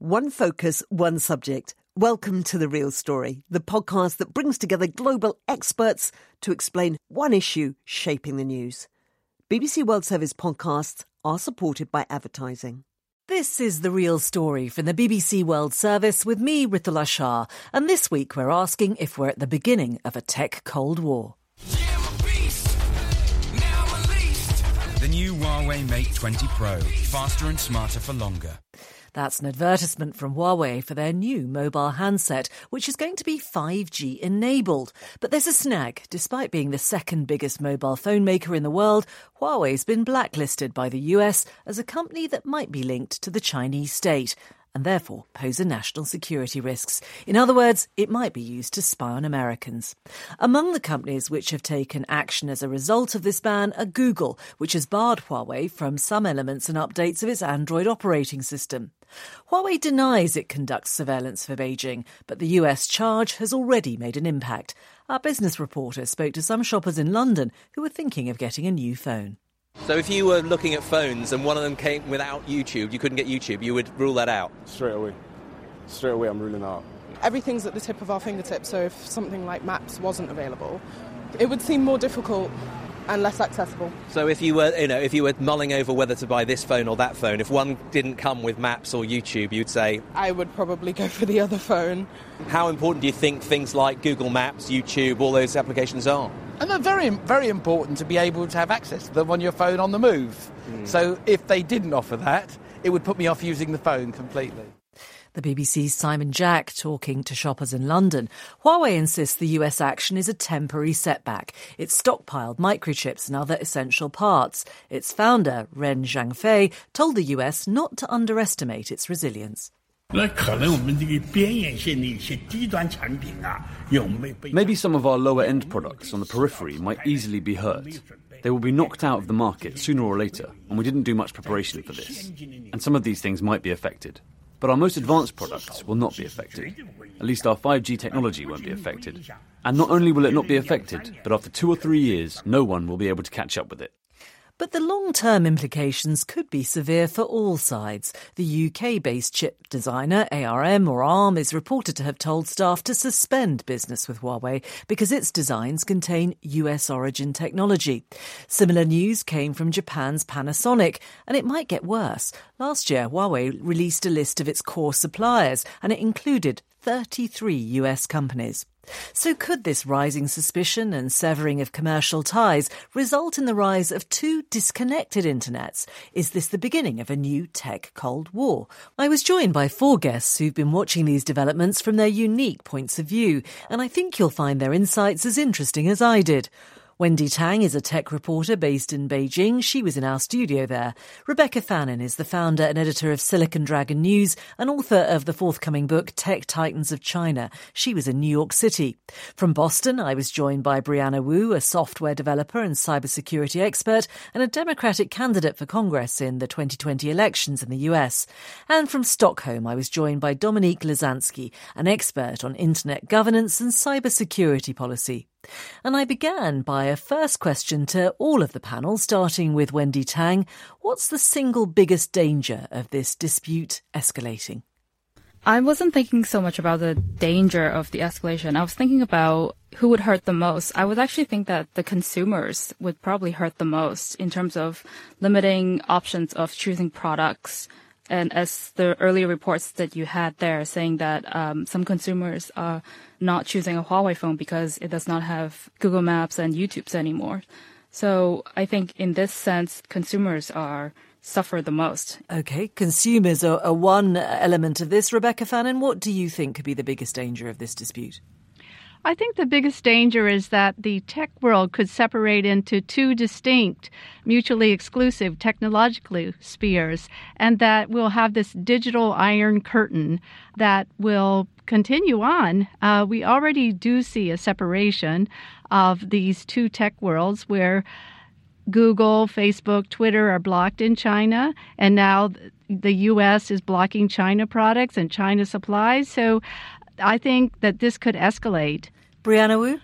One focus, one subject. Welcome to The Real Story, the podcast that brings together global experts to explain one issue shaping the news. BBC World Service podcasts are supported by advertising. This is The Real Story from the BBC World Service with me, Ritula Shah. And this week we're asking if we're at the beginning of a tech Cold War. The new Huawei Mate 20 Pro, faster and smarter for longer. That's an advertisement from Huawei for their new mobile handset, which is going to be 5G enabled. But there's a snag. Despite being the second biggest mobile phone maker in the world, Huawei's been blacklisted by the US as a company that might be linked to the Chinese state and therefore pose a national security risks. In other words, it might be used to spy on Americans. Among the companies which have taken action as a result of this ban are Google, which has barred Huawei from some elements and updates of its Android operating system. Huawei denies it conducts surveillance for Beijing, but the US charge has already made an impact. Our business reporter spoke to some shoppers in London who were thinking of getting a new phone. So if you were looking at phones and one of them came without YouTube, you couldn't get YouTube, you would rule that out? Straight away. Straight away, I'm ruling out. Everything's at the tip of our fingertips, so if something like Maps wasn't available, it would seem more difficult and less accessible. So if you were, you know, if you were mulling over whether to buy this phone or that phone, if one didn't come with Maps or YouTube, you'd say I would probably go for the other phone. How important do you think things like Google Maps, YouTube, all those applications are? And they're very, very important to be able to have access to them on your phone on the move. Mm. So if they didn't offer that, it would put me off using the phone completely. The BBC's Simon Jack talking to shoppers in London. Huawei insists the US action is a temporary setback. It's stockpiled microchips and other essential parts. Its founder, Ren Zhengfei, told the US not to underestimate its resilience. Maybe some of our lower end products on the periphery might easily be hurt. They will be knocked out of the market sooner or later, and we didn't do much preparation for this. And some of these things might be affected. But our most advanced products will not be affected. At least our 5G technology won't be affected. And not only will it not be affected, but after two or three years, no one will be able to catch up with it. But the long term implications could be severe for all sides. The UK based chip designer ARM or ARM is reported to have told staff to suspend business with Huawei because its designs contain US origin technology. Similar news came from Japan's Panasonic, and it might get worse. Last year, Huawei released a list of its core suppliers, and it included 33 US companies. So could this rising suspicion and severing of commercial ties result in the rise of two disconnected internets? Is this the beginning of a new tech Cold War? I was joined by four guests who've been watching these developments from their unique points of view, and I think you'll find their insights as interesting as I did. Wendy Tang is a tech reporter based in Beijing. She was in our studio there. Rebecca Fannin is the founder and editor of Silicon Dragon News and author of the forthcoming book Tech Titans of China. She was in New York City. From Boston, I was joined by Brianna Wu, a software developer and cybersecurity expert and a Democratic candidate for Congress in the 2020 elections in the US. And from Stockholm, I was joined by Dominique Lazanski, an expert on internet governance and cybersecurity policy. And I began by a first question to all of the panel, starting with Wendy Tang. What's the single biggest danger of this dispute escalating? I wasn't thinking so much about the danger of the escalation. I was thinking about who would hurt the most. I would actually think that the consumers would probably hurt the most in terms of limiting options of choosing products and as the earlier reports that you had there saying that um, some consumers are not choosing a Huawei phone because it does not have Google Maps and YouTube's anymore. So I think in this sense, consumers are suffer the most. Okay, consumers are, are one element of this. Rebecca Fannin, what do you think could be the biggest danger of this dispute? I think the biggest danger is that the tech world could separate into two distinct, mutually exclusive technological spheres, and that we'll have this digital iron curtain that will continue on. Uh, we already do see a separation of these two tech worlds where Google, Facebook, Twitter are blocked in China, and now the U.S. is blocking China products and China supplies. So I think that this could escalate. Brianna Wu?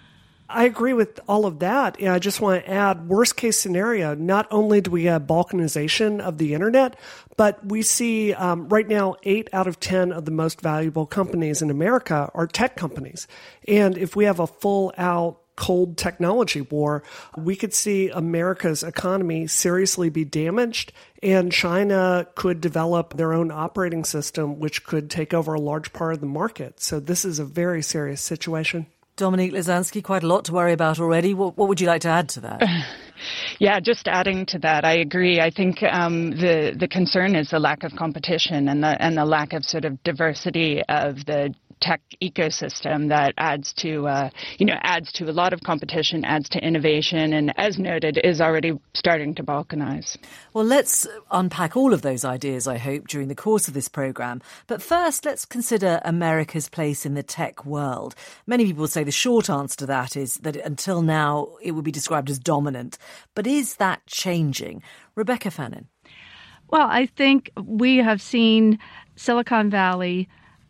I agree with all of that. And I just want to add worst case scenario, not only do we have balkanization of the internet, but we see um, right now eight out of 10 of the most valuable companies in America are tech companies. And if we have a full out cold technology war, we could see America's economy seriously be damaged, and China could develop their own operating system, which could take over a large part of the market. So, this is a very serious situation. Dominique Lazanski, quite a lot to worry about already. What, what would you like to add to that? Yeah, just adding to that, I agree. I think um, the the concern is the lack of competition and the and the lack of sort of diversity of the tech ecosystem that adds to uh, you know adds to a lot of competition, adds to innovation, and as noted, is already starting to balkanize. Well, let's unpack all of those ideas. I hope during the course of this program. But first, let's consider America's place in the tech world. Many people say the short answer to that is that until now it would be described as dominant. But is that changing? Rebecca Fannin. Well, I think we have seen Silicon Valley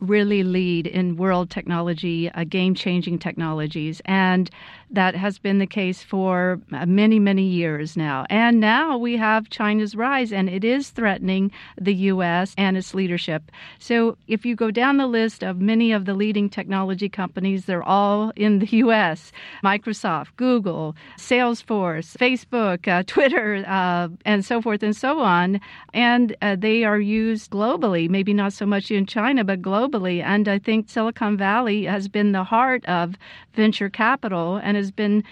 really lead in world technology, uh, game changing technologies. And that has been the case for uh, many, many years now. And now we have China's rise, and it is threatening the U.S. and its leadership. So if you go down the list of many of the leading technology companies, they're all in the U.S. Microsoft, Google, Salesforce, Facebook, uh, Twitter, uh, and so forth and so on. And uh, they are used globally, maybe not so much in China, but globally. And I think Silicon Valley has been the heart of venture capital and has been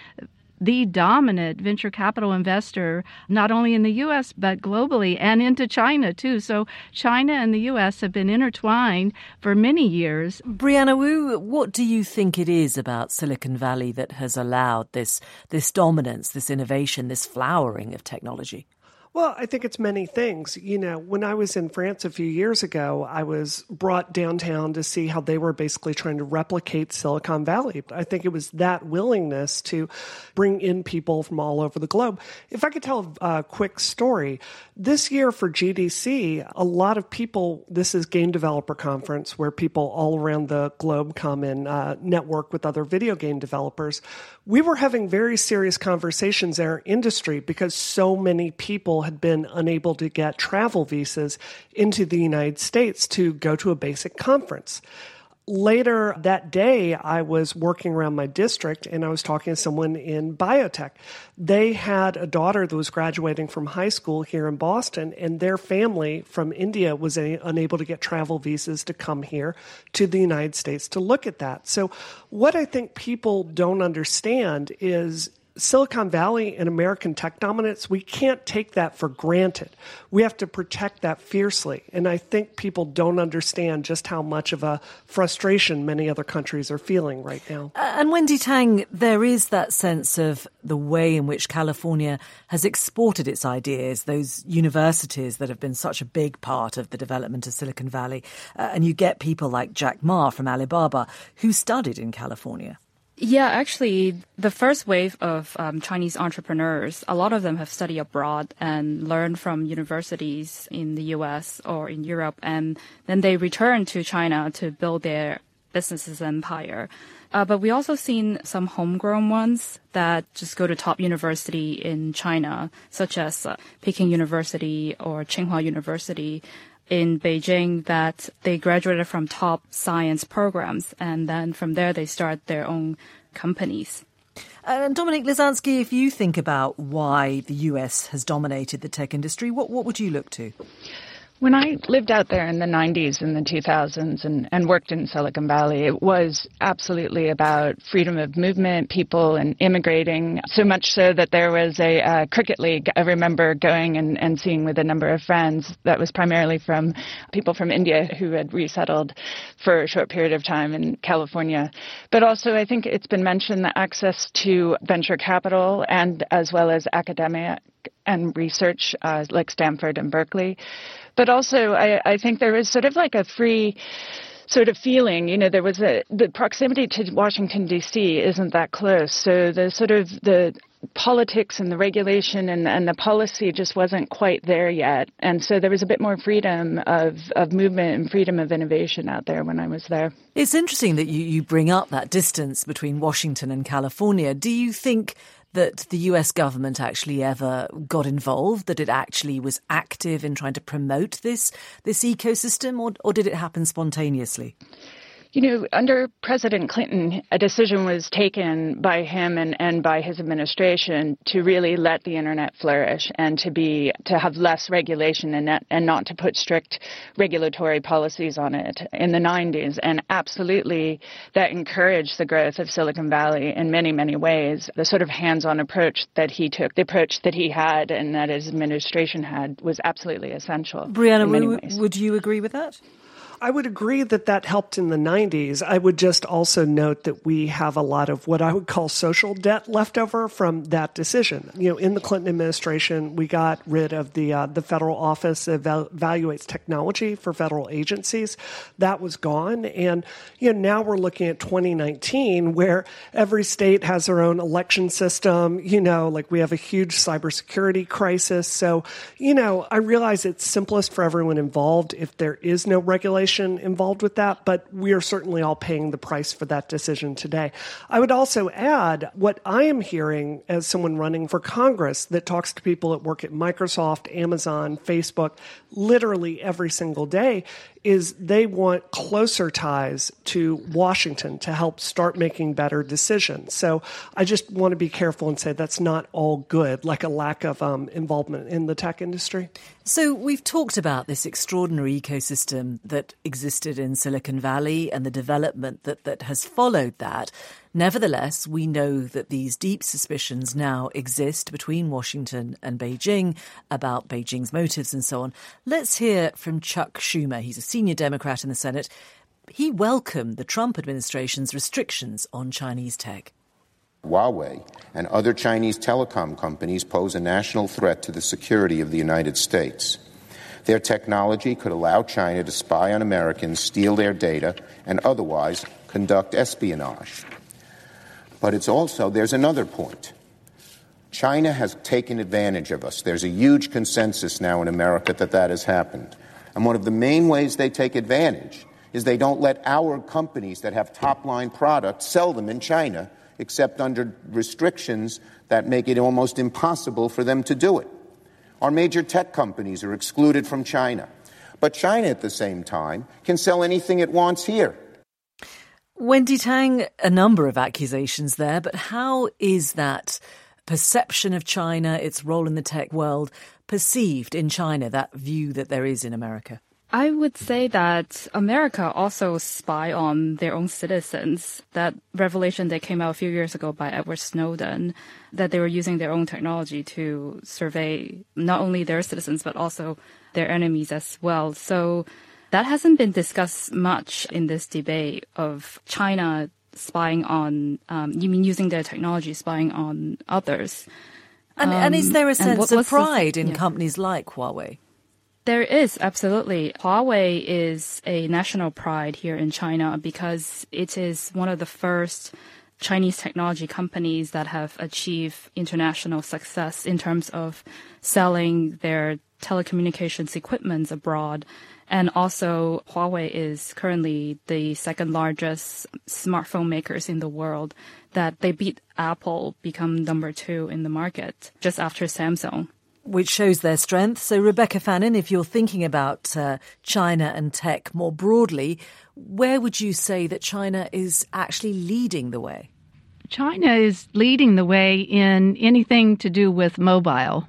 the dominant venture capital investor, not only in the U.S., but globally and into China, too. So China and the U.S. have been intertwined for many years. Brianna Wu, what do you think it is about Silicon Valley that has allowed this, this dominance, this innovation, this flowering of technology? Well, I think it's many things. You know, when I was in France a few years ago, I was brought downtown to see how they were basically trying to replicate Silicon Valley. I think it was that willingness to bring in people from all over the globe. If I could tell a quick story, this year for GDC, a lot of people, this is Game Developer Conference where people all around the globe come and uh, network with other video game developers. We were having very serious conversations in our industry because so many people had been unable to get travel visas into the United States to go to a basic conference. Later that day, I was working around my district and I was talking to someone in biotech. They had a daughter that was graduating from high school here in Boston, and their family from India was a, unable to get travel visas to come here to the United States to look at that. So, what I think people don't understand is Silicon Valley and American tech dominance, we can't take that for granted. We have to protect that fiercely. And I think people don't understand just how much of a frustration many other countries are feeling right now. And Wendy Tang, there is that sense of the way in which California has exported its ideas, those universities that have been such a big part of the development of Silicon Valley. Uh, and you get people like Jack Ma from Alibaba who studied in California. Yeah, actually, the first wave of um, Chinese entrepreneurs, a lot of them have studied abroad and learned from universities in the US or in Europe, and then they return to China to build their businesses empire. Uh, but we also seen some homegrown ones that just go to top university in China, such as uh, Peking University or Tsinghua University in Beijing that they graduated from top science programs, and then from there they start their own companies. Uh, and Dominique Lazanski, if you think about why the US has dominated the tech industry, what, what would you look to? When I lived out there in the 90s and the 2000s and, and worked in Silicon Valley, it was absolutely about freedom of movement, people and immigrating, so much so that there was a uh, cricket league I remember going and, and seeing with a number of friends that was primarily from people from India who had resettled for a short period of time in California. But also, I think it's been mentioned the access to venture capital and as well as academia and research uh, like Stanford and Berkeley. But also, I, I think there is sort of like a free sort of feeling. You know, there was a the proximity to Washington D.C. isn't that close, so the sort of the politics and the regulation and, and the policy just wasn't quite there yet. And so there was a bit more freedom of, of movement and freedom of innovation out there when I was there. It's interesting that you, you bring up that distance between Washington and California. Do you think that the US government actually ever got involved, that it actually was active in trying to promote this this ecosystem, or, or did it happen spontaneously? You know, under President Clinton, a decision was taken by him and, and by his administration to really let the internet flourish and to be to have less regulation and not, and not to put strict regulatory policies on it in the 90s. And absolutely, that encouraged the growth of Silicon Valley in many, many ways. The sort of hands-on approach that he took, the approach that he had and that his administration had, was absolutely essential. Brianna, would you agree with that? I would agree that that helped in the 90s. I would just also note that we have a lot of what I would call social debt left over from that decision. You know, in the Clinton administration, we got rid of the uh, the federal office that evaluates technology for federal agencies. That was gone, and you know now we're looking at 2019, where every state has their own election system. You know, like we have a huge cybersecurity crisis. So, you know, I realize it's simplest for everyone involved if there is no regulation involved with that, but we are certainly all paying the price for that decision today. I would also add what I am hearing as someone running for Congress that talks to people that work at Microsoft, Amazon, Facebook, literally every single day is they want closer ties to Washington to help start making better decisions. So I just want to be careful and say that's not all good, like a lack of um, involvement in the tech industry. So we've talked about this extraordinary ecosystem that existed in Silicon Valley and the development that, that has followed that. Nevertheless, we know that these deep suspicions now exist between Washington and Beijing about Beijing's motives and so on. Let's hear from Chuck Schumer. He's a senior Democrat in the Senate. He welcomed the Trump administration's restrictions on Chinese tech. Huawei and other Chinese telecom companies pose a national threat to the security of the United States. Their technology could allow China to spy on Americans, steal their data, and otherwise conduct espionage. But it's also, there's another point. China has taken advantage of us. There's a huge consensus now in America that that has happened. And one of the main ways they take advantage is they don't let our companies that have top line products sell them in China, except under restrictions that make it almost impossible for them to do it. Our major tech companies are excluded from China. But China, at the same time, can sell anything it wants here. Wendy Tang, a number of accusations there, but how is that perception of China, its role in the tech world, perceived in China, that view that there is in America? I would say that America also spy on their own citizens. That revelation that came out a few years ago by Edward Snowden, that they were using their own technology to survey not only their citizens, but also their enemies as well. So that hasn't been discussed much in this debate of China spying on, um, you mean using their technology spying on others. And, um, and is there a sense what, of pride in yeah. companies like Huawei? There is, absolutely. Huawei is a national pride here in China because it is one of the first Chinese technology companies that have achieved international success in terms of selling their telecommunications equipment abroad. And also, Huawei is currently the second largest smartphone makers in the world. That they beat Apple, become number two in the market, just after Samsung. Which shows their strength. So, Rebecca Fannin, if you're thinking about uh, China and tech more broadly, where would you say that China is actually leading the way? China is leading the way in anything to do with mobile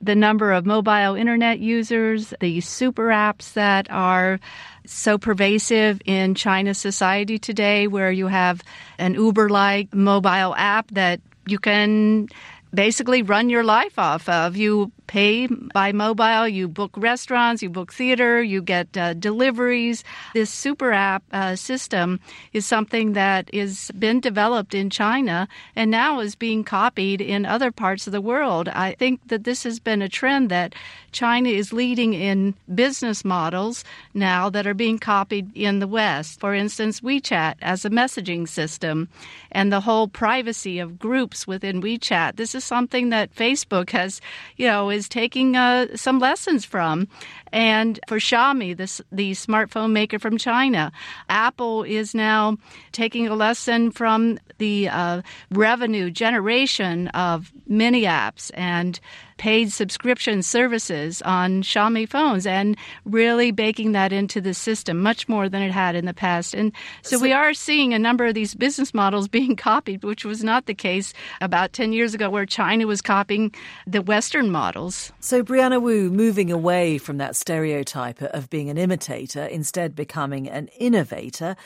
the number of mobile internet users, the super apps that are so pervasive in China's society today, where you have an Uber like mobile app that you can basically run your life off of. You pay by mobile, you book restaurants, you book theater, you get uh, deliveries. This super app uh, system is something that has been developed in China and now is being copied in other parts of the world. I think that this has been a trend that China is leading in business models now that are being copied in the West. For instance, WeChat as a messaging system and the whole privacy of groups within WeChat. This is something that Facebook has, you know, is taking uh, some lessons from. And for Xiaomi, this, the smartphone maker from China, Apple is now taking a lesson from the uh, revenue generation of mini apps and paid subscription services on Xiaomi phones and really baking that into the system much more than it had in the past. And so, so we are seeing a number of these business models being copied, which was not the case about 10 years ago where China was copying the Western models. So Brianna Wu moving away from that stereotype of being an imitator, instead becoming an innovator.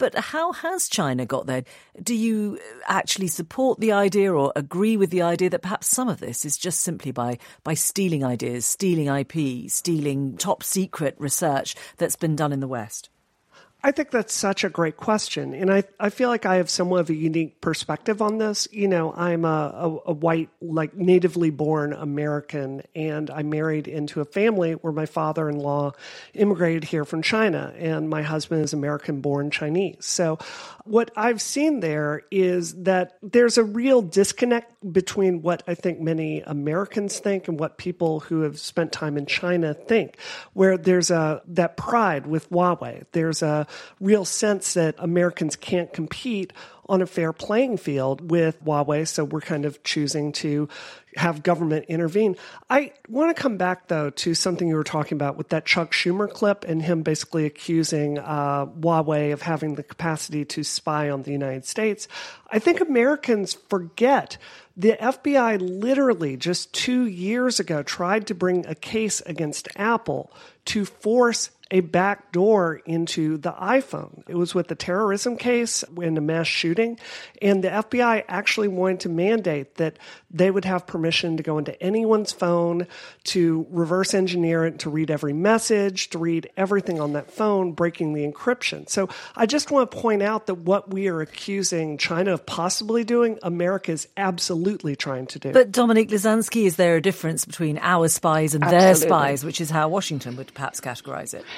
But how has China got there? Do you uh, actually support the idea or agree with the idea that perhaps some of this is just simply by, by stealing ideas, stealing IP, stealing top secret research that's been done in the West? I think that's such a great question. And I, I feel like I have somewhat of a unique perspective on this. You know, I'm a, a, a, white, like natively born American, and I married into a family where my father in law immigrated here from China, and my husband is American born Chinese. So what I've seen there is that there's a real disconnect between what I think many Americans think and what people who have spent time in China think, where there's a that pride with Huawei. There's a real sense that Americans can't compete on a fair playing field with Huawei, so we're kind of choosing to have government intervene. I want to come back though to something you were talking about with that Chuck Schumer clip and him basically accusing uh, Huawei of having the capacity to spy on the United States. I think Americans forget the FBI literally just two years ago tried to bring a case against Apple to force a back door into the iPhone. It was with the terrorism case in the mass shooting, and the FBI actually wanted to mandate that they would have permission to go into anyone's phone, to reverse engineer it, to read every message, to read everything on that phone, breaking the encryption. So I just want to point out that what we are accusing China of possibly doing, America is absolutely trying to do. But Dominic Lazanski, is there a difference between our spies and absolutely. their spies, which is how Washington would perhaps categorize it?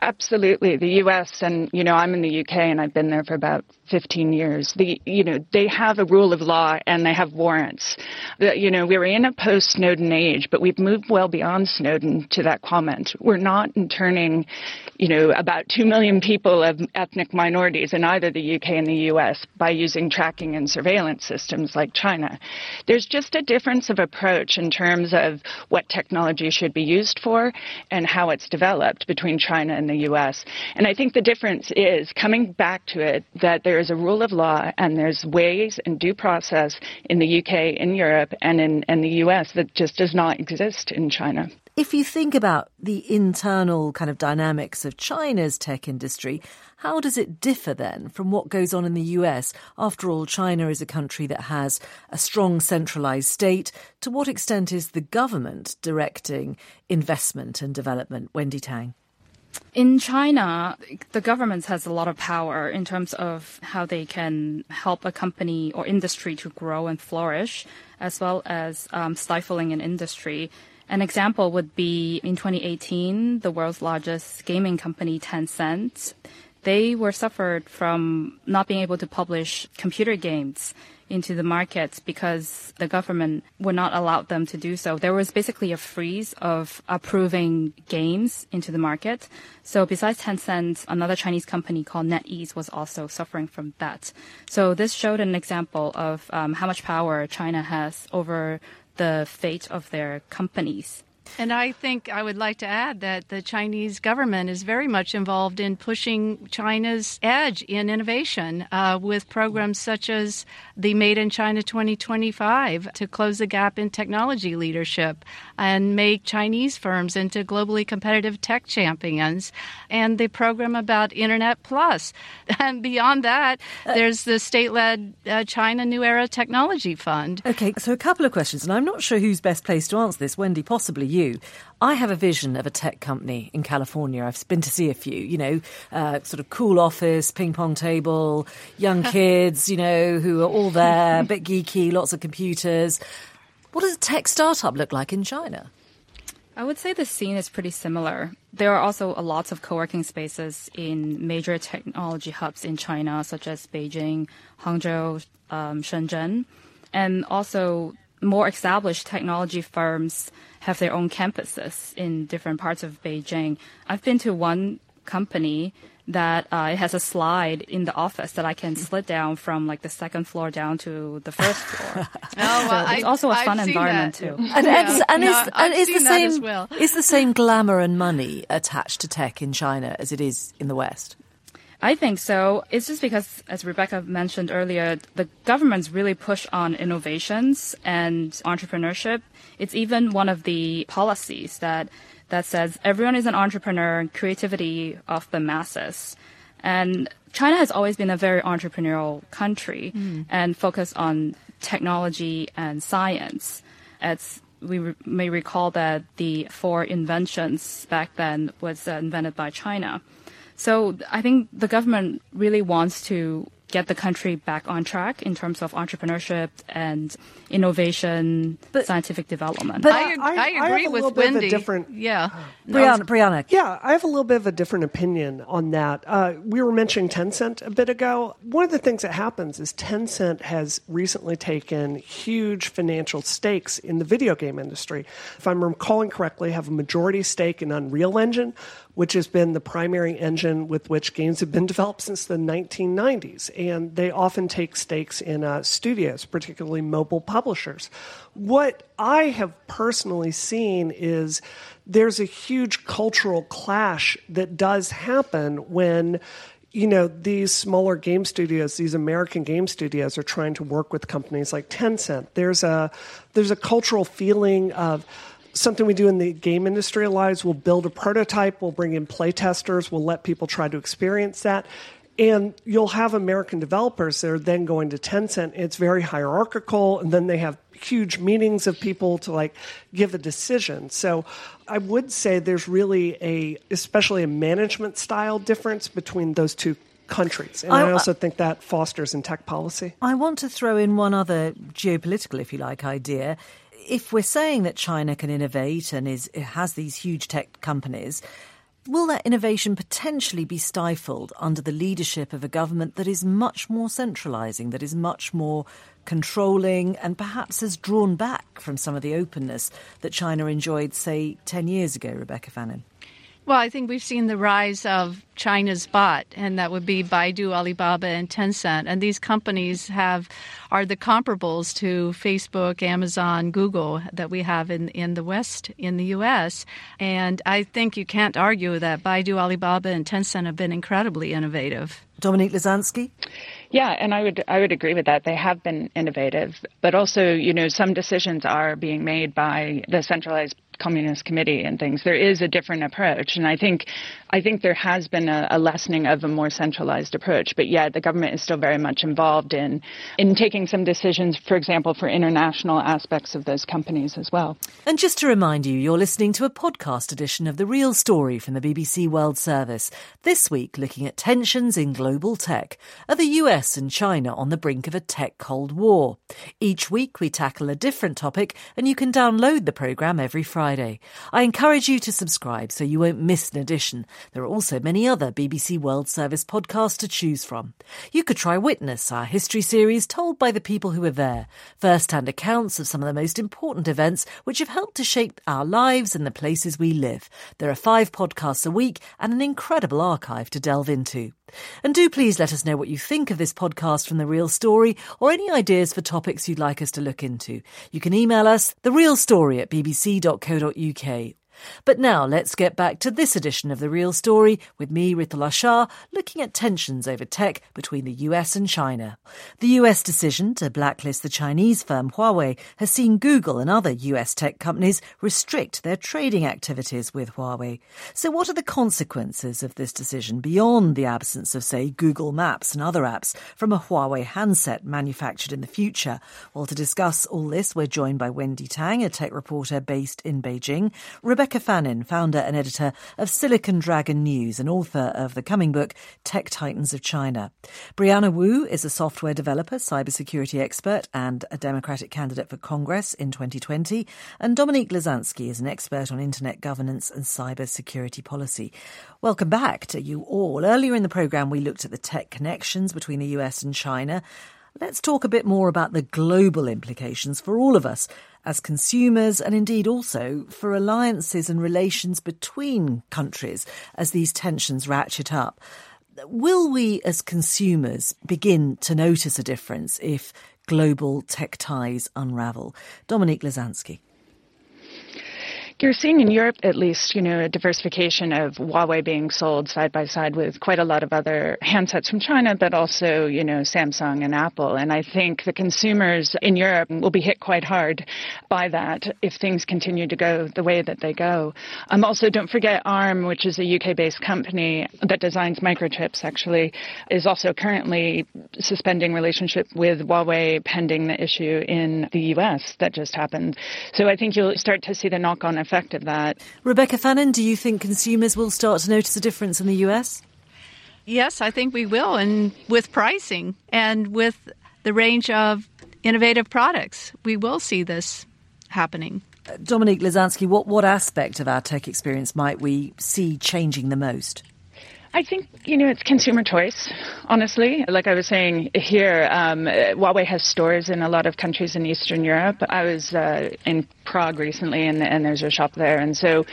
Absolutely. The U.S. and, you know, I'm in the U.K. and I've been there for about 15 years. The, you know, they have a rule of law and they have warrants. The, you know, we're in a post Snowden age, but we've moved well beyond Snowden to that comment. We're not interning, you know, about 2 million people of ethnic minorities in either the UK and the US by using tracking and surveillance systems like China. There's just a difference of approach in terms of what technology should be used for and how it's developed between China and the US. And I think the difference is coming back to it that there is a rule of law and there's ways and due process in the UK, in Europe, and in, the US that just does not exist in China. If you think about the internal kind of dynamics of China's tech industry, how does it differ then from what goes on in the US? After all, China is a country that has a strong centralized state. To what extent is the government directing investment and development? Wendy Tang. In China, the government has a lot of power in terms of how they can help a company or industry to grow and flourish, as well as um, stifling an industry. An example would be in 2018, the world's largest gaming company, Tencent, they were suffered from not being able to publish computer games into the markets because the government would not allow them to do so. There was basically a freeze of approving games into the market. So besides Tencent, another Chinese company called NetEase was also suffering from that. So this showed an example of um, how much power China has over the fate of their companies. And I think I would like to add that the Chinese government is very much involved in pushing China's edge in innovation uh, with programs such as the Made in China 2025 to close the gap in technology leadership. And make Chinese firms into globally competitive tech champions. And the program about Internet Plus. And beyond that, uh, there's the state led uh, China New Era Technology Fund. Okay, so a couple of questions, and I'm not sure who's best placed to answer this. Wendy, possibly you. I have a vision of a tech company in California. I've been to see a few, you know, uh, sort of cool office, ping pong table, young kids, you know, who are all there, a bit geeky, lots of computers. What does a tech startup look like in China? I would say the scene is pretty similar. There are also a lots of co-working spaces in major technology hubs in China, such as Beijing, Hangzhou, um, Shenzhen, and also more established technology firms have their own campuses in different parts of Beijing. I've been to one company that uh, it has a slide in the office that I can slid down from like the second floor down to the first floor. oh, well, so it's also a fun environment that. too. And, yeah. and, no, is, and is the same well. is the same glamour and money attached to tech in China as it is in the West? I think so. It's just because, as Rebecca mentioned earlier, the government's really push on innovations and entrepreneurship. It's even one of the policies that that says everyone is an entrepreneur, and creativity of the masses. And China has always been a very entrepreneurial country mm. and focused on technology and science. It's we re- may recall that the four inventions back then was uh, invented by China. So I think the government really wants to get the country back on track in terms of entrepreneurship and innovation, but, scientific development. But I, I, I agree I with Wendy. different, yeah, Brianna, Brianna. Yeah, I have a little bit of a different opinion on that. Uh, we were mentioning Tencent a bit ago. One of the things that happens is Tencent has recently taken huge financial stakes in the video game industry. If I'm recalling correctly, have a majority stake in Unreal Engine, which has been the primary engine with which games have been developed since the 1990s. And they often take stakes in uh, studios, particularly mobile publishers. What I have personally seen is there's a huge cultural clash that does happen when you know, these smaller game studios, these American game studios are trying to work with companies like Tencent. There's a there's a cultural feeling of something we do in the game industry a lot is we'll build a prototype, we'll bring in play testers, we'll let people try to experience that. And you'll have American developers that are then going to Tencent. It's very hierarchical, and then they have huge meetings of people to like give a decision. So I would say there's really a, especially a management style difference between those two countries. And I, I, also think that fosters in tech policy. I want to throw in one other geopolitical, if you like, idea if we're saying that China can innovate and is has these huge tech companies, will that innovation potentially be stifled under the leadership of a government that is much more centralizing, that is much more controlling, and perhaps has drawn back from some of the openness that China enjoyed, say, 10 years ago, Rebecca Fannin? Well, I think we've seen the rise of China's BAT, and that would be Baidu, Alibaba, and Tencent. And these companies have are the comparables to Facebook, Amazon, Google that we have in in the West, in the U.S. And I think you can't argue that Baidu, Alibaba, and Tencent have been incredibly innovative. Dominique Lazanski. Yeah, and I would I would agree with that. They have been innovative, but also, you know, some decisions are being made by the centralized Communist Committee and things. There is a different approach, and I think I think there has been a, a, lessening of a more centralized approach. But yeah, the government is still very much involved in in taking some decisions, for example, for international aspects of those companies as well. And just to remind you, you're listening to a podcast edition of the Real Story from the BBC World Service. This week, looking at tensions in global tech. Are the US and China on the brink of a tech Cold War? Each week, we tackle a different topic, and you can download the program every Friday. Friday. I encourage you to subscribe so you won't miss an edition. There are also many other BBC World Service podcasts to choose from. You could try Witness, our history series told by the people who were there, first-hand accounts of some of the most important events which have helped to shape our lives and the places we live. There are five podcasts a week and an incredible archive to delve into. And do please let us know what you think of this podcast from The Real Story or any ideas for topics you'd like us to look into. You can email us, therealstory at bbc.co.uk. But now let's get back to this edition of The Real Story with me, Ritula Shah, looking at tensions over tech between the US and China. The US decision to blacklist the Chinese firm Huawei has seen Google and other US tech companies restrict their trading activities with Huawei. So what are the consequences of this decision beyond the absence of, say, Google Maps and other apps from a Huawei handset manufactured in the future? Well, to discuss all this, we're joined by Wendy Tang, a tech reporter based in Beijing, Rebecca Fannin, founder and editor of Silicon Dragon News and author of the coming book, Tech Titans of China. Brianna Wu is a software developer, cybersecurity expert, and a Democratic candidate for Congress in 2020. And Dominique Lazanski is an expert on internet governance and cybersecurity policy. Welcome back to you all. Earlier in the programme, we looked at the tech connections between the US and China. Let's talk a bit more about the global implications for all of us as consumers and indeed also for alliances and relations between countries as these tensions ratchet up. Will we as consumers begin to notice a difference if global tech ties unravel? Dominique Lazanski. You're seeing in Europe, at least, you know, a diversification of Huawei being sold side by side with quite a lot of other handsets from China, but also, you know, Samsung and Apple. And I think the consumers in Europe will be hit quite hard by that if things continue to go the way that they go. Um, also, don't forget ARM, which is a UK-based company that designs microchips, actually, is also currently suspending relationship with Huawei pending the issue in the US that just happened. So I think you'll start to see the knock-on effect effect of that. Rebecca Fannin, do you think consumers will start to notice a difference in the US? Yes, I think we will, and with pricing and with the range of innovative products, we will see this happening. Dominique Lazanski, what, what aspect of our tech experience might we see changing the most? I think, you know, it's consumer choice, honestly. Like I was saying here, um, Huawei has stores in a lot of countries in Eastern Europe. I was uh, in Prague recently, and, and there's a shop there. And so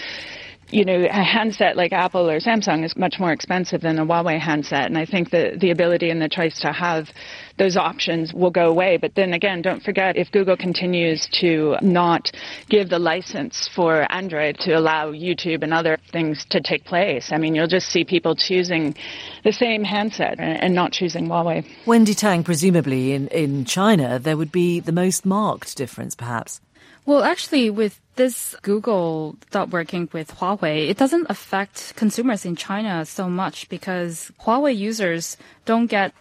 you know, a handset like Apple or Samsung is much more expensive than a Huawei handset. And I think the, the ability and the choice to have those options will go away. But then again, don't forget if Google continues to not give the license for Android to allow YouTube and other things to take place, I mean, you'll just see people choosing the same handset and not choosing Huawei. Wendy Tang, presumably in, in China, there would be the most marked difference, perhaps. Well, actually, with this Google stop working with Huawei, it doesn't affect consumers in China so much because Huawei users don't get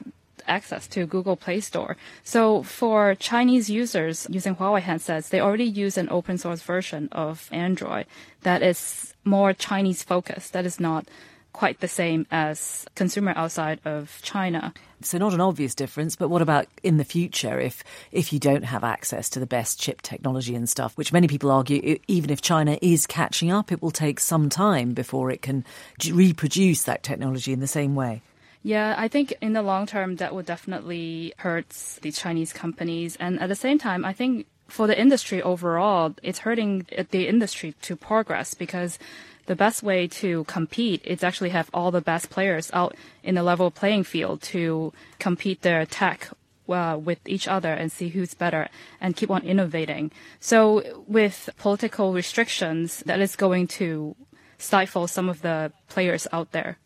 access to Google Play Store. So for Chinese users using Huawei handsets, they already use an open source version of Android that is more Chinese focused. That is not quite the same as consumer outside of China. So not an obvious difference, but what about in the future if if you don't have access to the best chip technology and stuff, which many people argue even if China is catching up, it will take some time before it can reproduce that technology in the same way. Yeah, I think in the long term that would definitely hurt the Chinese companies and at the same time I think for the industry overall, it's hurting the industry to progress because the best way to compete is actually have all the best players out in a level playing field to compete their tech uh, with each other and see who's better and keep on innovating. So with political restrictions, that is going to stifle some of the players out there.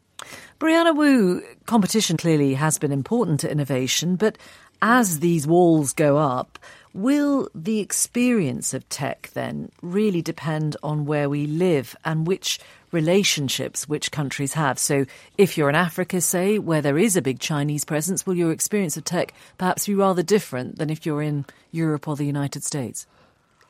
Brianna Wu, competition clearly has been important to innovation, but as these walls go up, Will the experience of tech then really depend on where we live and which relationships which countries have? So, if you're in Africa, say, where there is a big Chinese presence, will your experience of tech perhaps be rather different than if you're in Europe or the United States?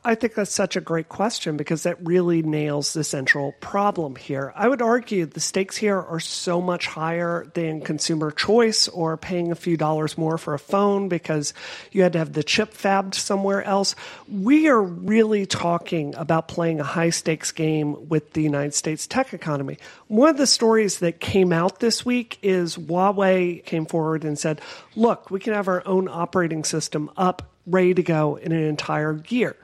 I think that's such a great question because that really nails the central problem here. I would argue the stakes here are so much higher than consumer choice or paying a few dollars more for a phone because you had to have the chip fabbed somewhere else. We are really talking about playing a high stakes game with the United States tech economy. One of the stories that came out this week is Huawei came forward and said, look, we can have our own operating system up ready to go in an entire year.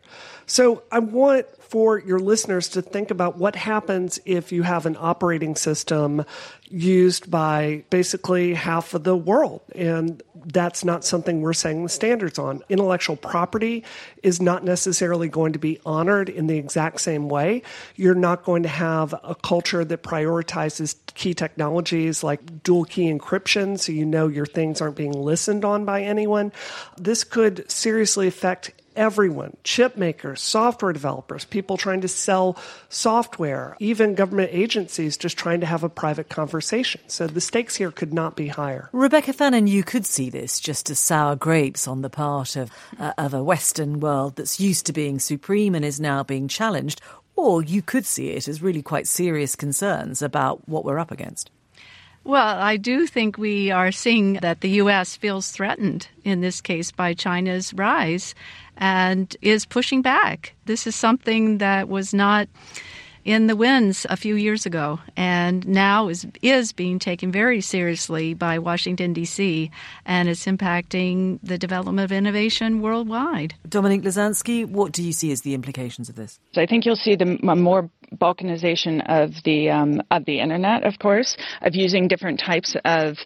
So I want for your listeners to think about what happens if you have an operating system used by basically half of the world. And that's not something we're setting the standards on. Intellectual property is not necessarily going to be honored in the exact same way. You're not going to have a culture that prioritizes key technologies like dual key encryption so you know your things aren't being listened on by anyone. This could seriously affect everyone chip makers, software developers, people trying to sell software, even government agencies just trying to have a private conversation. So the stakes here could not be higher. Rebecca Fannin, you could see this just as sour grapes on the part of, uh, of a Western world that's used to being supreme and is now being challenged, or you could see it as really quite serious concerns about what we're up against. Well, I do think we are seeing that the U.S. feels threatened in this case by China's rise and is pushing back. This is something that was not in the winds a few years ago and now is is being taken very seriously by Washington D.C. and it's impacting the development of innovation worldwide. Dominique Lazanski, what do you see as the implications of this? I think you'll see the more balkanization of the um, of the internet, of course, of using different types of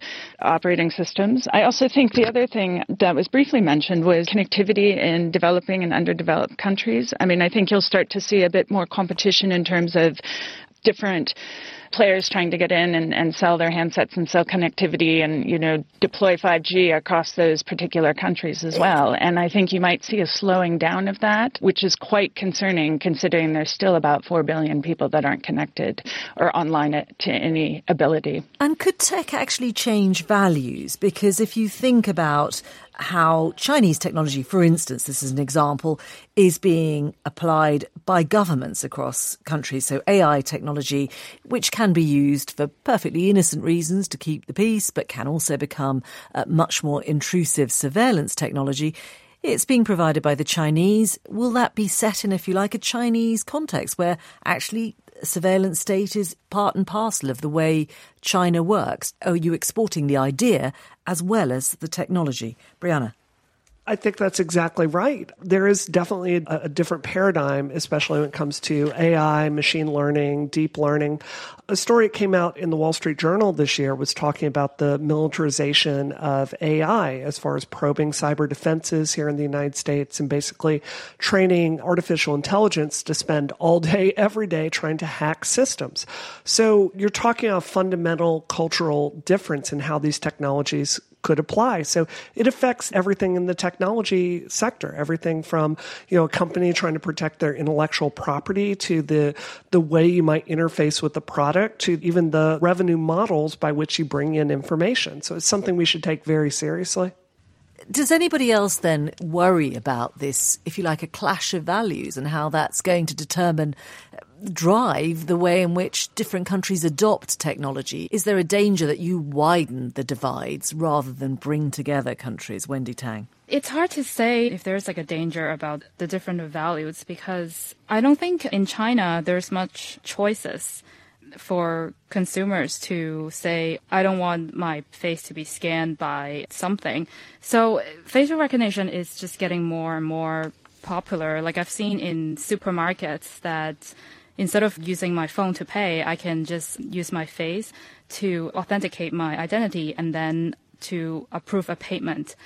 operating systems. I also think the other thing that was briefly mentioned was connectivity in developing and underdeveloped countries. I mean, I think you'll start to see a bit more competition in terms of different players trying to get in and, and sell their handsets and sell connectivity and, you know, deploy 5G across those particular countries as well. And I think you might see a slowing down of that, which is quite concerning considering there's still about 4 billion people that aren't connected or online to any ability. And could tech actually change values? Because if you think about how Chinese technology, for instance, this is an example, is being applied by governments across countries. So AI technology, which can be used for perfectly innocent reasons to keep the peace, but can also become much more intrusive surveillance technology. It's being provided by the Chinese. Will that be set in, if you like, a Chinese context where actually surveillance state is part and parcel of the way China works? Are you exporting the idea as well as the technology? Brianna. I think that's exactly right. There is definitely a, a, different paradigm, especially when it comes to AI, machine learning, deep learning. A story that came out in the Wall Street Journal this year was talking about the militarization of AI as far as probing cyber defenses here in the United States and basically training artificial intelligence to spend all day, every day trying to hack systems. So you're talking about a fundamental cultural difference in how these technologies could apply. So it affects everything in the technology sector, everything from, you know, a company trying to protect their intellectual property to the, the way you might interface with the product to even the revenue models by which you bring in information. So it's something we should take very seriously. Does anybody else then worry about this, if you like, a clash of values and how that's going to determine uh, drive the way in which different countries adopt technology? Is there a danger that you widen the divides rather than bring together countries? Wendy Tang. It's hard to say if there's like a danger about the different values because I don't think in China there's much choices for consumers to say, I don't want my face to be scanned by something. So facial recognition is just getting more and more popular. Like I've seen in supermarkets that instead of using my phone to pay, I can just use my face to authenticate my identity and then to approve a payment.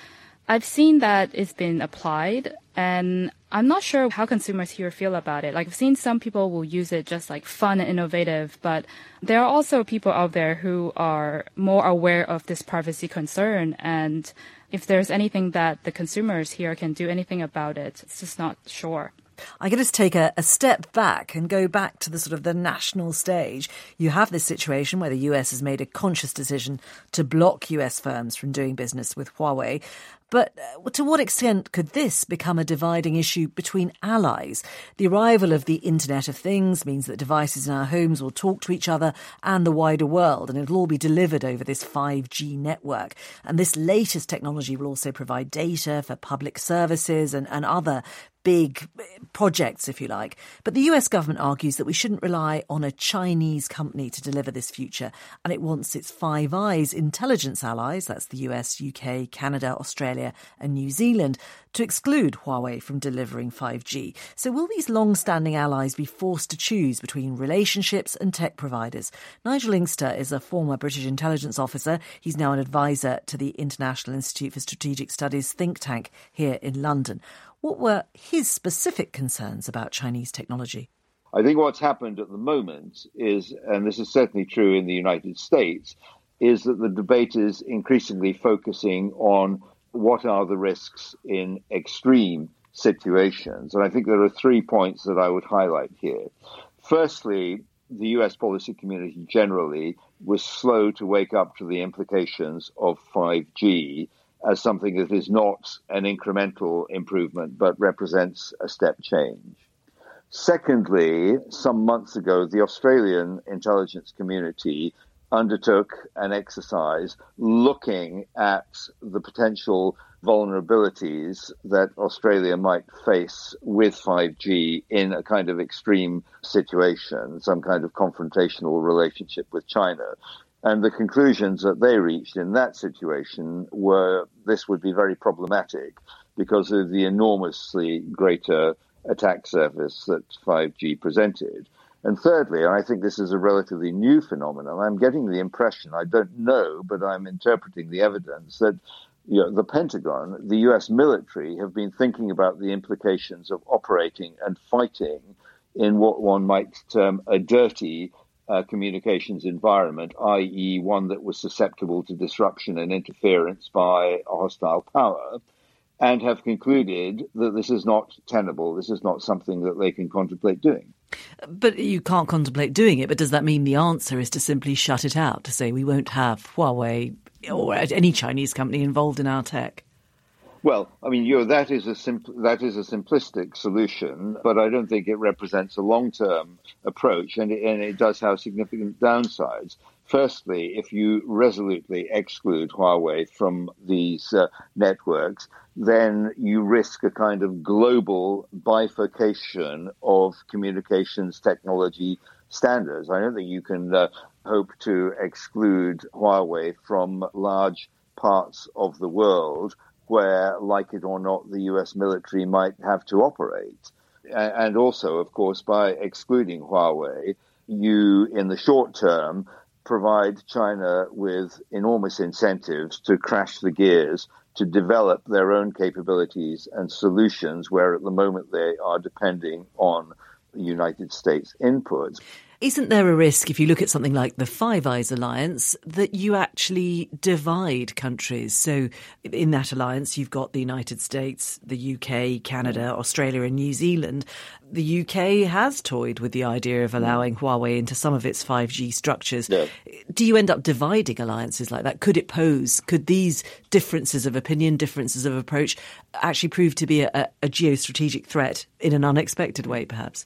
I've seen that it's been applied and I'm not sure how consumers here feel about it. Like I've seen some people will use it just like fun and innovative, but there are also people out there who are more aware of this privacy concern and if there's anything that the consumers here can do anything about it, it's just not sure. I'm just take a, a, step back and go back to the sort of the national stage. You have this situation where the US has made a conscious decision to block US firms from doing business with Huawei. But uh, to what extent could this become a dividing issue between allies? The arrival of the Internet of Things means that devices in our homes will talk to each other and the wider world, and it'll all be delivered over this 5G network. And this latest technology will also provide data for public services and, and other big eh, projects, if you like. But the US government argues that we shouldn't rely on a Chinese company to deliver this future, and it wants its Five Eyes intelligence allies, that's the US, UK, Canada, Australia, and New Zealand, to exclude Huawei from delivering 5G. So, will these long standing allies be forced to choose between relationships and tech providers? Nigel Inkster is a former British intelligence officer. He's now an advisor to the International Institute for Strategic Studies think tank here in London. What were his specific concerns about Chinese technology? I think what's happened at the moment is, and this is certainly true in the United States, is that the debate is increasingly focusing on what are the risks in extreme situations. And I think there are three points that I would highlight here. Firstly, the US policy community generally was slow to wake up to the implications of 5G as something that is not an incremental improvement but represents a step change. Secondly, some months ago, the Australian intelligence community undertook an exercise looking at the potential vulnerabilities that Australia might face with 5G in a kind of extreme situation, some kind of confrontational relationship with China. And the conclusions that they reached in that situation were this would be very problematic because of the enormously greater attack surface that 5G presented. And thirdly, and I think this is a relatively new phenomenon, I'm getting the impression, I don't know, but I'm interpreting the evidence that you know, the Pentagon, the US military, have been thinking about the implications of operating and fighting in what one might term a dirty uh, communications environment, i.e., one that was susceptible to disruption and interference by a hostile power, and have concluded that this is not tenable, this is not something that they can contemplate doing. But you can't contemplate doing it. But does that mean the answer is to simply shut it out, to say we won't have Huawei or any Chinese company involved in our tech? Well, I mean, you know, that is a simpl- that is a simplistic solution, but I don't think it represents a long-term approach, and it, and it does have significant downsides. Firstly, if you resolutely exclude Huawei from these uh, networks, then you risk a kind of global bifurcation of communications technology standards. I don't think you can uh, hope to exclude Huawei from large parts of the world where, like it or not, the US military might have to operate. And also, of course, by excluding Huawei, you, in the short term, provide China with enormous incentives to crash the gears to develop their own capabilities and solutions, where at the moment they are depending on United States inputs. Isn't there a risk, if you look at something like the Five Eyes Alliance, that you actually divide countries? So, in that alliance, you've got the United States, the UK, Canada, mm. Australia, and New Zealand. The UK has toyed with the idea of mm. allowing Huawei into some of its 5G structures. Yeah. Do you end up dividing alliances like that? Could it pose, could these differences of opinion, differences of approach actually prove to be a, a geostrategic threat in an unexpected way, perhaps?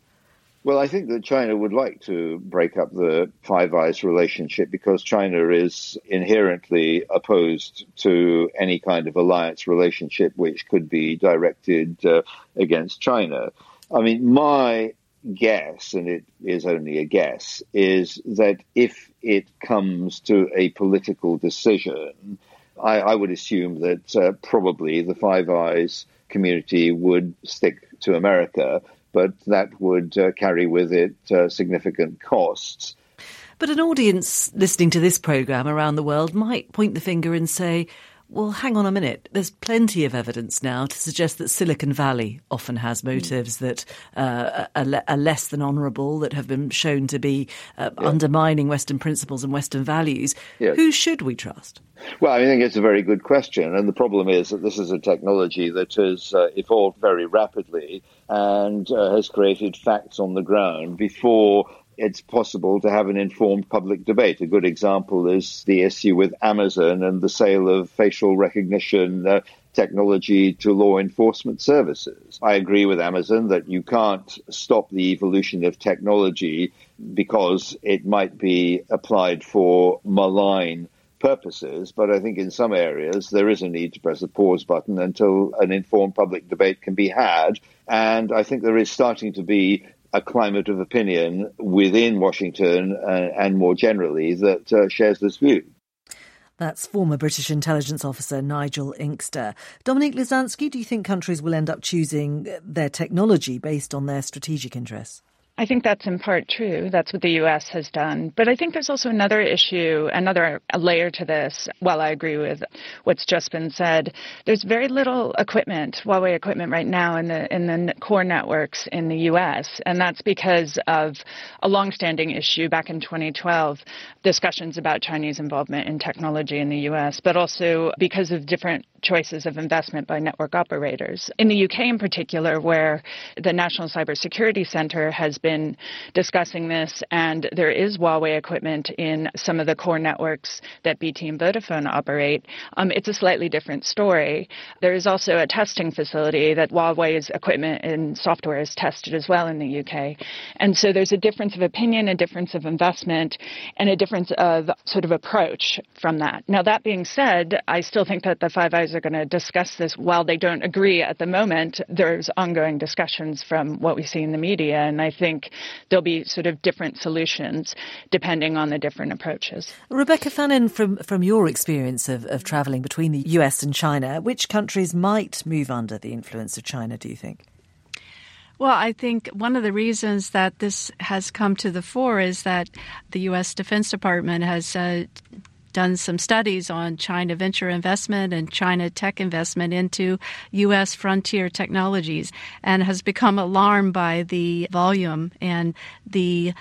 Well, I think that China would like to break up the Five Eyes relationship because China is inherently opposed to any kind of alliance relationship which could be directed uh, against China. I mean, my guess, and it is only a guess, is that if it comes to a political decision, I, I would assume that uh, probably the Five Eyes community would stick to America but that would uh, carry with it uh, significant costs. But an audience listening to this programme around the world might point the finger and say, well, hang on a minute. There's plenty of evidence now to suggest that Silicon Valley often has hmm. motives that uh, are, are, less than honourable, that have been shown to be uh, yeah. undermining Western principles and Western values. Yes. Who should we trust? Well, I think it's a very good question. And the problem is that this is a technology that has uh, evolved very rapidly and uh, has created facts on the ground before it's possible to have an informed public debate. A good example is the issue with Amazon and the sale of facial recognition uh, technology to law enforcement services. I agree with Amazon that you can't stop the evolution of technology because it might be applied for malign purposes, but I think in some areas there is a need to press the pause button until an informed public debate can be had. And I think there is starting to be a climate of opinion within Washington uh, and more generally that uh, shares this view. That's former British intelligence officer Nigel Inkster. Dominique Lazanski, do you think countries will end up choosing their technology based on their strategic interests? I think that's in part true. That's what the U.S. has done. But I think there's also another issue, another layer to this. While I agree with what's just been said, there's very little equipment, Huawei equipment right now in the in the core networks in the U.S. And that's because of a longstanding issue back in 2012, discussions about Chinese involvement in technology in the U.S., but also because of different choices of investment by network operators. In the UK, in particular, where the National Cybersecurity Center has been discussing this, and there is Huawei equipment in some of the core networks that BT and Vodafone operate, um, it's a slightly different story. There is also a testing facility that Huawei's equipment and software is tested as well in the UK. And so there's a difference of opinion, a difference of investment, and a difference of sort of approach from that. Now, that being said, I still think that the Five Eyes are going to discuss this. While they don't agree at the moment, there's ongoing discussions from what we see in the media, and I think there'll be sort of different solutions depending on the different approaches. Rebecca Fannin, from, from your experience of, of travelling between the US and China, which countries might move under the influence of China, do you think? Well, I think one of the reasons that this has come to the fore is that the U.S. Defense Department has uh, done some studies on China venture investment and China tech investment into U.S. frontier technologies and has become alarmed by the volume and the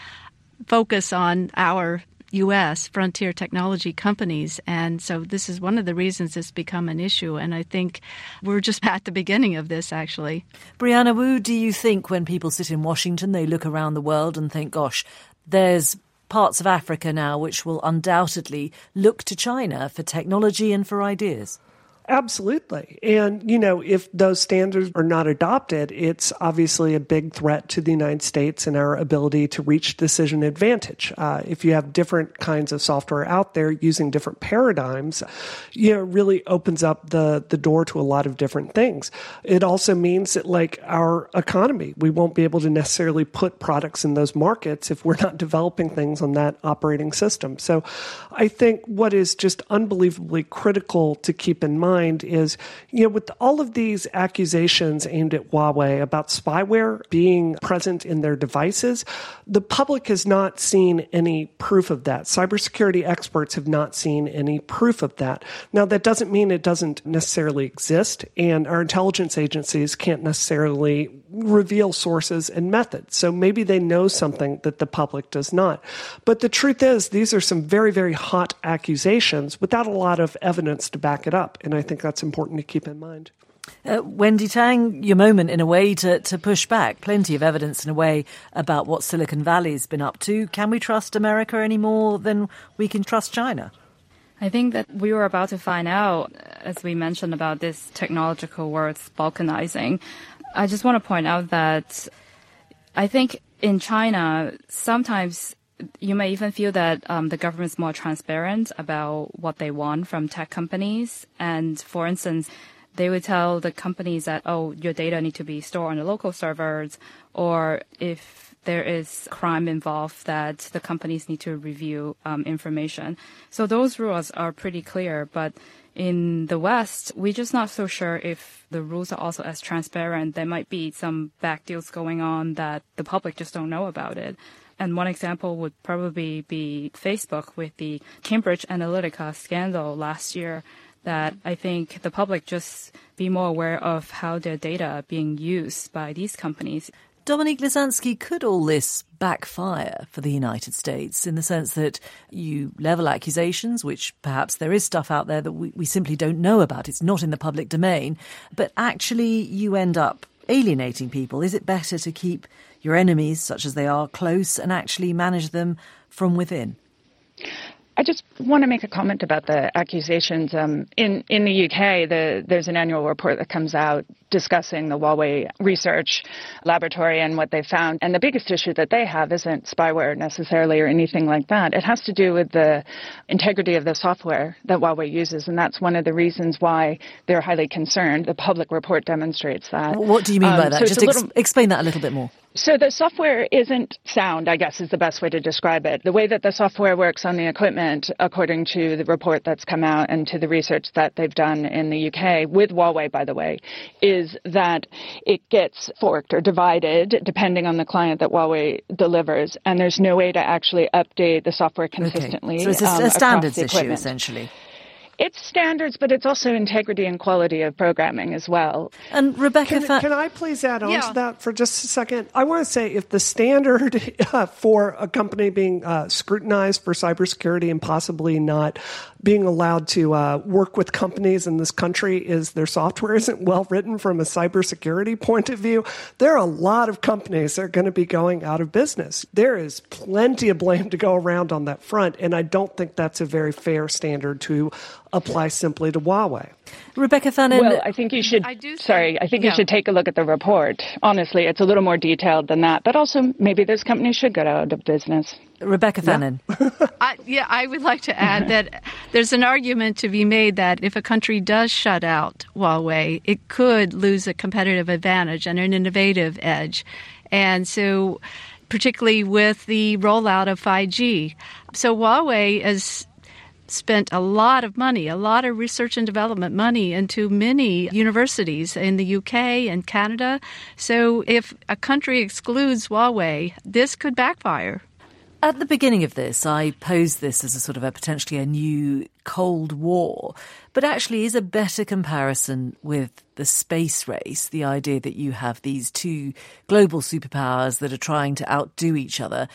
focus on our U.S. frontier technology companies. And so this is one of the reasons it's become an issue. And I think we're just at the beginning of this, actually. Brianna Wu, do you think when people sit in Washington, they look around the world and think, gosh, there's parts of Africa now which will undoubtedly look to China for technology and for ideas. Absolutely. And, you know, if those standards are not adopted, it's obviously a big threat to the United States and our ability to reach decision advantage. Uh, if you have different kinds of software out there using different paradigms, you know, really opens up the, the door to a lot of different things. It also means that, like, our economy, we won't be able to necessarily put products in those markets if we're not developing things on that operating system. So I think what is just unbelievably critical to keep in mind mind is, you know, with all of these accusations aimed at Huawei about spyware being present in their devices, the public has not seen any proof of that. Cybersecurity experts have not seen any proof of that. Now, that doesn't mean it doesn't necessarily exist, and our intelligence agencies can't necessarily reveal sources and methods. So maybe they know something that the public does not. But the truth is, these are some very, very hot accusations without a lot of evidence to back it up. And I think that's important to keep in mind. Uh, Wendy Tang, your moment in a way to, to push back. Plenty of evidence in a way about what Silicon Valley's been up to. Can we trust America any more than we can trust China? I think that we were about to find out, as we mentioned about this technological words balkanizing. I just want to point out that I think in China, sometimes you may even feel that um, the government is more transparent about what they want from tech companies. And for instance, they would tell the companies that, oh, your data need to be stored on the local servers, or if there is crime involved, that the companies need to review um, information. So those rules are pretty clear, but in the West, we're just not so sure if the rules are also as transparent. There might be some back deals going on that the public just don't know about it. And one example would probably be Facebook with the Cambridge Analytica scandal last year that I think the public just be more aware of how their data are being used by these companies. Dominique Lazanski, could all this backfire for the United States in the sense that you level accusations, which perhaps there is stuff out there that we, we simply don't know about, it's not in the public domain, but actually you end up alienating people? Is it better to keep your enemies, such as they are, close and actually manage them from within? I just want to make a comment about the accusations. Um, in in the UK, the, there's an annual report that comes out discussing the Huawei Research Laboratory and what they found. And the biggest issue that they have isn't spyware necessarily or anything like that. It has to do with the integrity of the software that Huawei uses, and that's one of the reasons why they're highly concerned. The public report demonstrates that. What do you mean um, by that? So Just ex- little... explain that a little bit more. So the software isn't sound, I guess is the best way to describe it. The way that the software works on the equipment, according to the report that's come out and to the research that they've done in the UK with Huawei, by the way, is that it gets forked or divided depending on the client that Huawei delivers, and there's no way to actually update the software consistently. Okay. So it's a, um, a standards issue, essentially. It's standards, but it's also integrity and quality of programming as well. And Rebecca, Can, can I please add on Yeah. to that for just a second? I want to say if the standard uh, for a company being uh, scrutinized for cybersecurity and possibly not being allowed to uh, work with companies in this country is their software isn't well written from a cybersecurity point of view, there are a lot of companies that are going to be going out of business. There is plenty of blame to go around on that front, and I don't think that's a very fair standard to apply simply to Huawei. Rebecca Fannin. Well, I think you should. I do sorry, I think you yeah. should take a look at the report. Honestly, it's a little more detailed than that. But also, maybe those companies should go out of business. Rebecca Fannin. I, yeah, I would like to add that there's an argument to be made that if a country does shut out Huawei, it could lose a competitive advantage and an innovative edge. And so, particularly with the rollout of 5G. So, Huawei has spent a lot of money, a lot of research and development money into many universities in the UK and Canada. So, if a country excludes Huawei, this could backfire. At the beginning of this, I posed this as a sort of a potentially a new Cold War, but actually is a better comparison with the space race. The idea that you have these two global superpowers that are trying to outdo each other.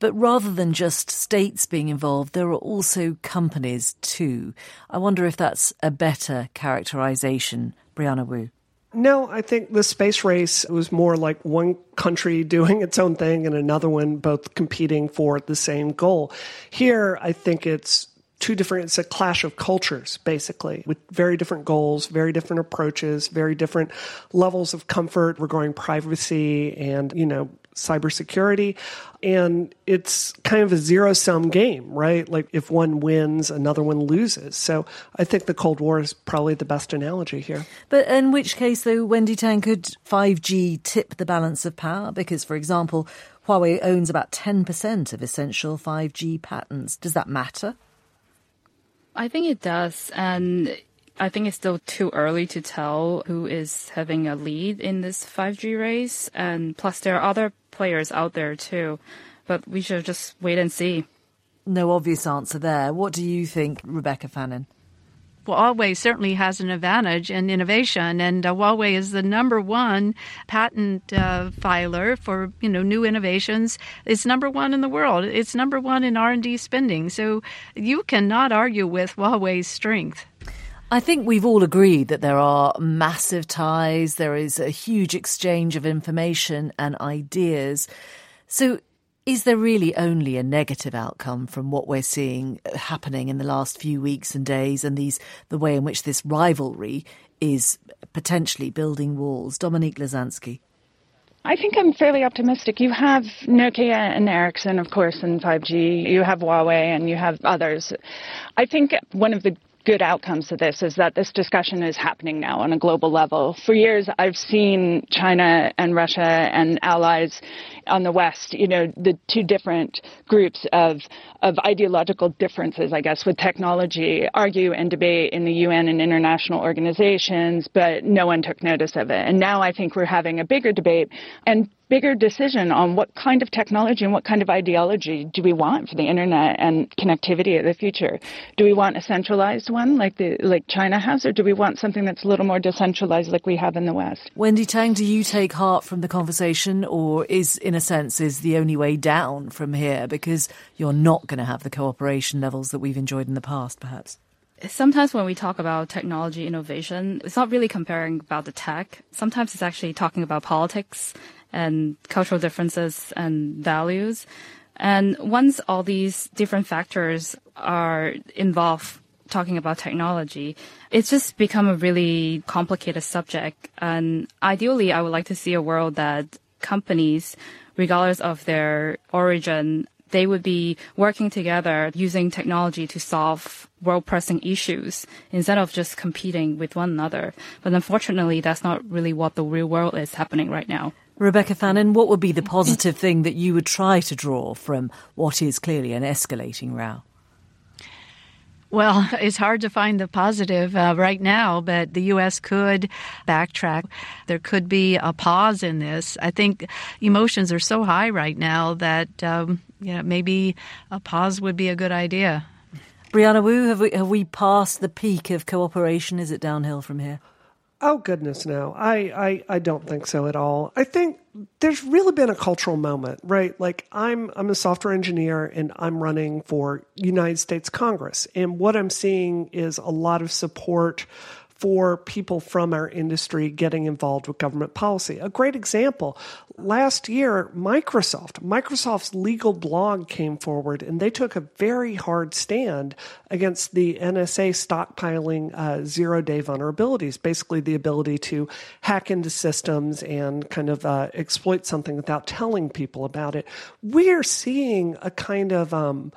But rather than just states being involved, there are also companies too. I wonder if that's a better characterization, Brianna Wu. No, I think the space race was more like one country doing its own thing and another one both competing for the same goal. Here, I think it's two different, it's a clash of cultures, basically, with very different goals, very different approaches, very different levels of comfort regarding privacy and, you know, cybersecurity. And it's kind of a zero sum game, right? Like if one wins, another one loses. So I think the Cold War is probably the best analogy here. But in which case, though, Wendy Tang, could 5G tip the balance of power? Because, for example, Huawei owns about 10% of essential 5G patents. Does that matter? I think it does. And I think it's still too early to tell who is having a lead in this 5G race. And plus, there are other players out there too. But we should just wait and see. No obvious answer there. What do you think, Rebecca Fannin? Well, Huawei certainly has an advantage in innovation, and uh, Huawei is the number one patent uh, filer for you know new innovations. It's number one in the world. It's number one in R and D spending. So you cannot argue with Huawei's strength. I think we've all agreed that there are massive ties, there is a huge exchange of information and ideas. So, is there really only a negative outcome from what we're seeing uh, happening in the last few weeks and days and these the way in which this rivalry is potentially building walls? Dominique Lazanski. I think I'm fairly optimistic. You have Nokia and Ericsson, of course, in 5G. You have Huawei and you have others. I think one of the good outcomes to this is that this discussion is happening now on a global level. For years, I've seen China and Russia and allies on the West, you know, the two different groups of, of ideological differences, I guess, with technology, argue and debate in the UN and international organizations, but no one took notice of it. And now I think we're having a bigger debate and bigger decision on what kind of technology and what kind of ideology do we want for the internet and connectivity of the future. Do we want a centralized one like the like China has, or do we want something that's a little more decentralized like we have in the West? Wendy Tang, do you take heart from the conversation, or is, in a sense, is the only way down from here because you're not going to have the cooperation levels that we've enjoyed in the past, perhaps? Sometimes when we talk about technology innovation, it's not really comparing about the tech. Sometimes it's actually talking about politics and cultural differences and values. And once all these different factors are involved talking about technology, it's just become a really complicated subject. And ideally, I would like to see a world that companies, regardless of their origin, they would be working together using technology to solve world pressing issues instead of just competing with one another. But unfortunately, that's not really what the real world is happening right now. Rebecca Fannin, what would be the positive thing that you would try to draw from what is clearly an escalating row? Well, it's hard to find the positive uh, right now, but the U.S. could backtrack. There could be a pause in this. I think emotions are so high right now that um, you know, maybe a pause would be a good idea. Brianna Wu, have we, have we passed the peak of cooperation? Is it downhill from here? Oh goodness, no. I, I I don't think so at all. I think there's really been a cultural moment, right? Like I'm I'm a software engineer and I'm running for United States Congress, and what I'm seeing is a lot of support for people from our industry getting involved with government policy. A great example last year, Microsoft, Microsoft's legal blog came forward and they took a very hard stand against the NSA stockpiling uh, zero day vulnerabilities, basically the ability to hack into systems and kind of uh, exploit something without telling people about it. We're seeing a kind of um,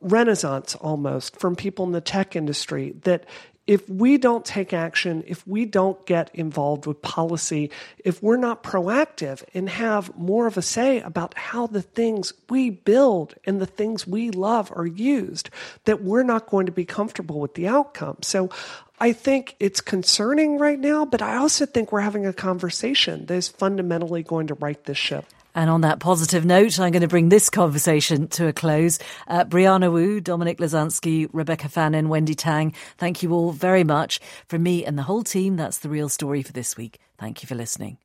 renaissance almost from people in the tech industry that if we don't take action, if we don't get involved with policy, if we're not proactive and have more of a say about how the things we build and the things we love are used, that we're not going to be comfortable with the outcome. So I think it's concerning right now, but I also think we're having a conversation that is fundamentally going to right this ship. And on that positive note, I'm going to bring this conversation to a close. Uh, Brianna Wu, Dominic Lazanski, Rebecca Fannin, Wendy Tang, thank you all very much. From me and the whole team, that's the real story for this week. Thank you for listening.